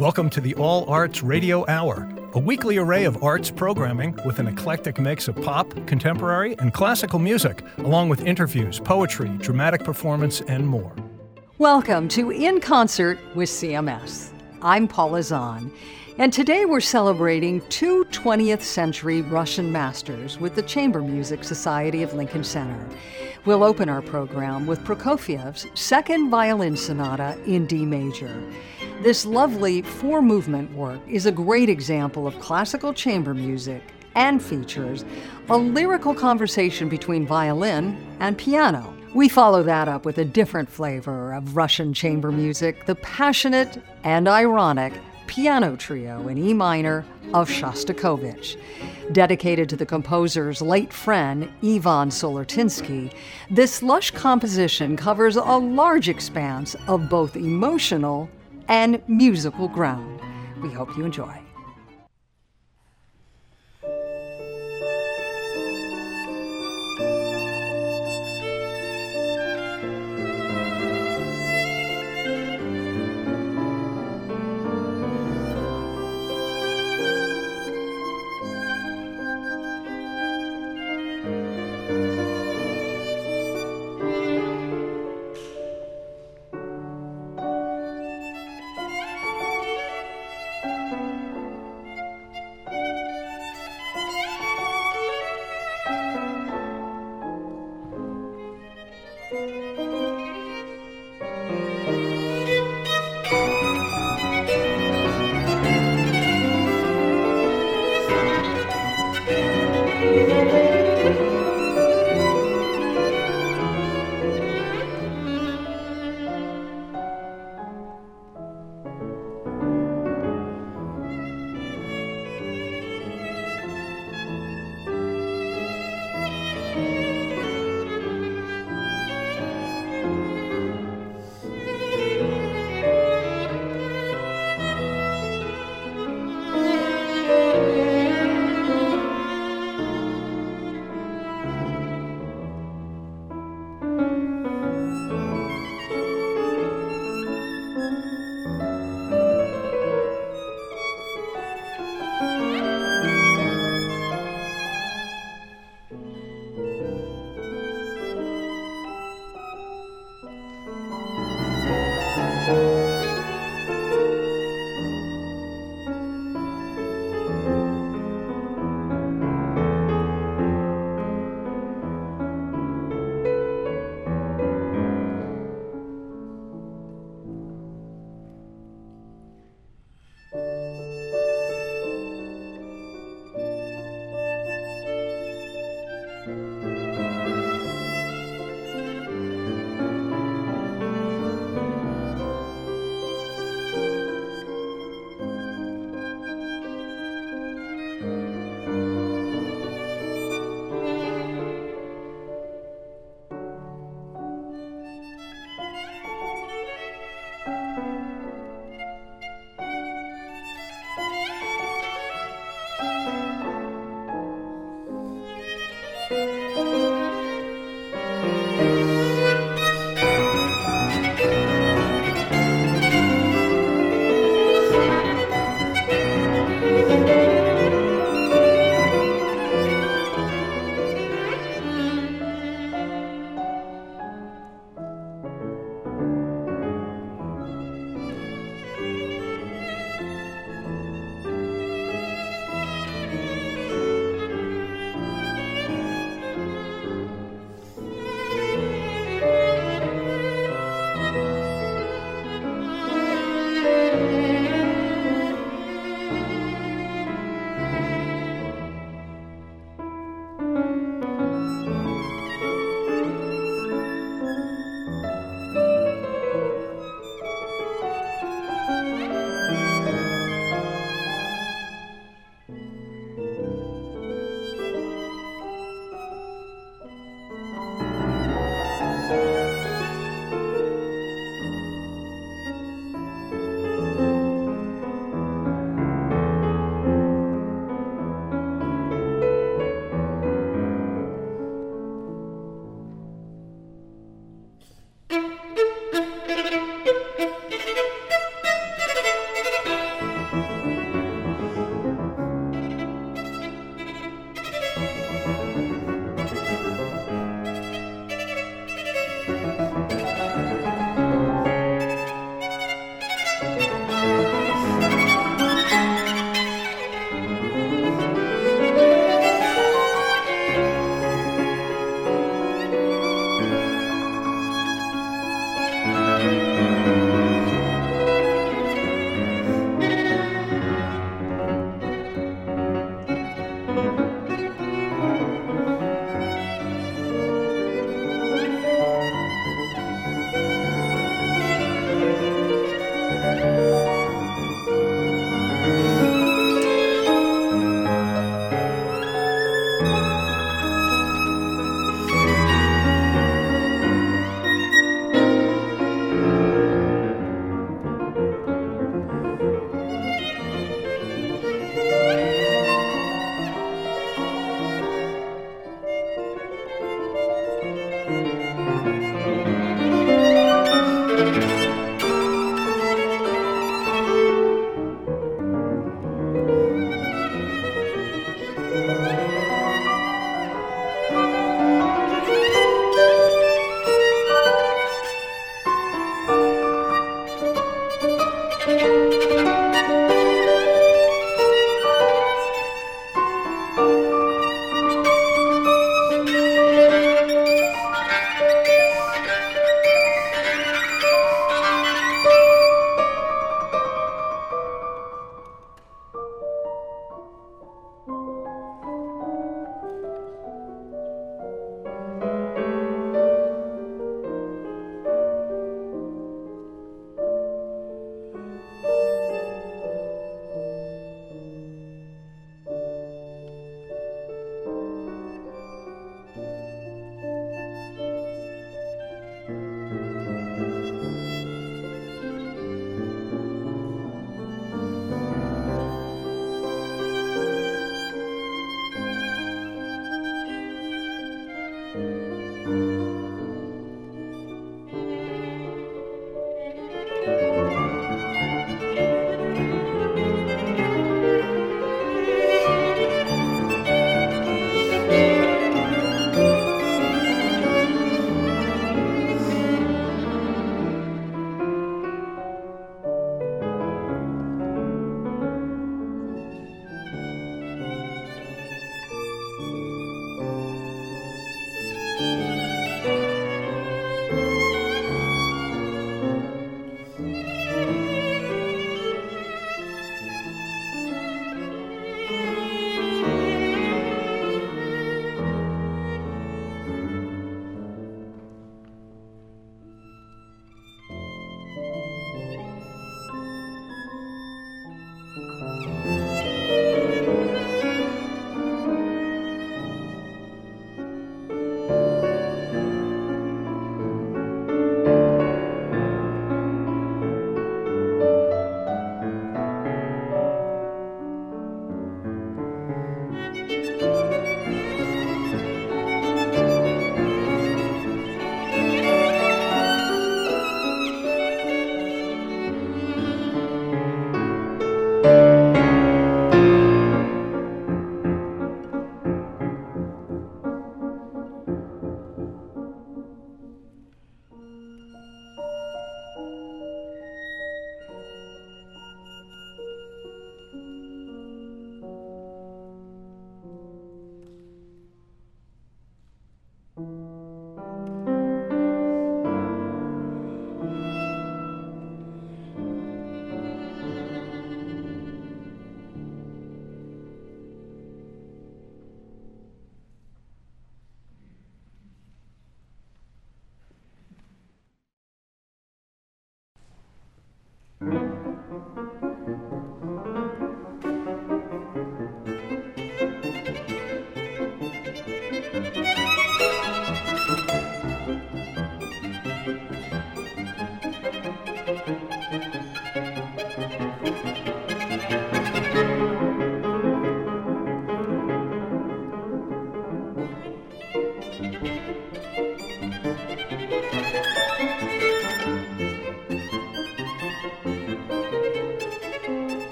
Welcome to the All Arts Radio Hour, a weekly array of arts programming with an eclectic mix of pop, contemporary, and classical music, along with interviews, poetry, dramatic performance, and more. Welcome to In Concert with CMS. I'm Paula Zahn, and today we're celebrating two 20th century Russian masters with the Chamber Music Society of Lincoln Center. We'll open our program with Prokofiev's Second Violin Sonata in D major. This lovely four movement work is a great example of classical chamber music and features a lyrical conversation between violin and piano. We follow that up with a different flavor of Russian chamber music, the passionate and ironic piano trio in E minor of Shostakovich. Dedicated to the composer's late friend, Ivan Sollertinsky, this lush composition covers a large expanse of both emotional and musical ground. We hope you enjoy.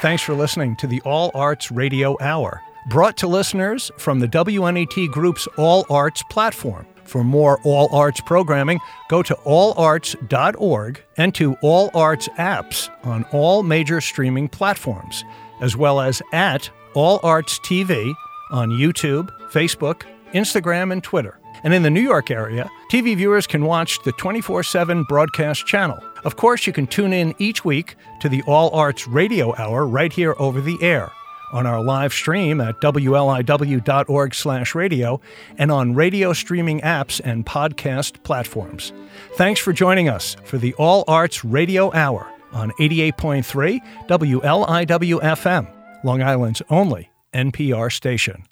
Thanks for listening to the All Arts Radio Hour, brought to listeners from the WNET Group's All Arts platform. For more All Arts programming, go to allarts.org and to All Arts apps on all major streaming platforms, as well as at All Arts TV on YouTube, Facebook, Instagram, and Twitter. And in the New York area, TV viewers can watch the 24 7 broadcast channel. Of course, you can tune in each week to the All Arts Radio Hour right here over the air on our live stream at wliw.org/radio and on radio streaming apps and podcast platforms. Thanks for joining us for the All Arts Radio Hour on 88.3 WLIW FM, Long Island's only NPR station.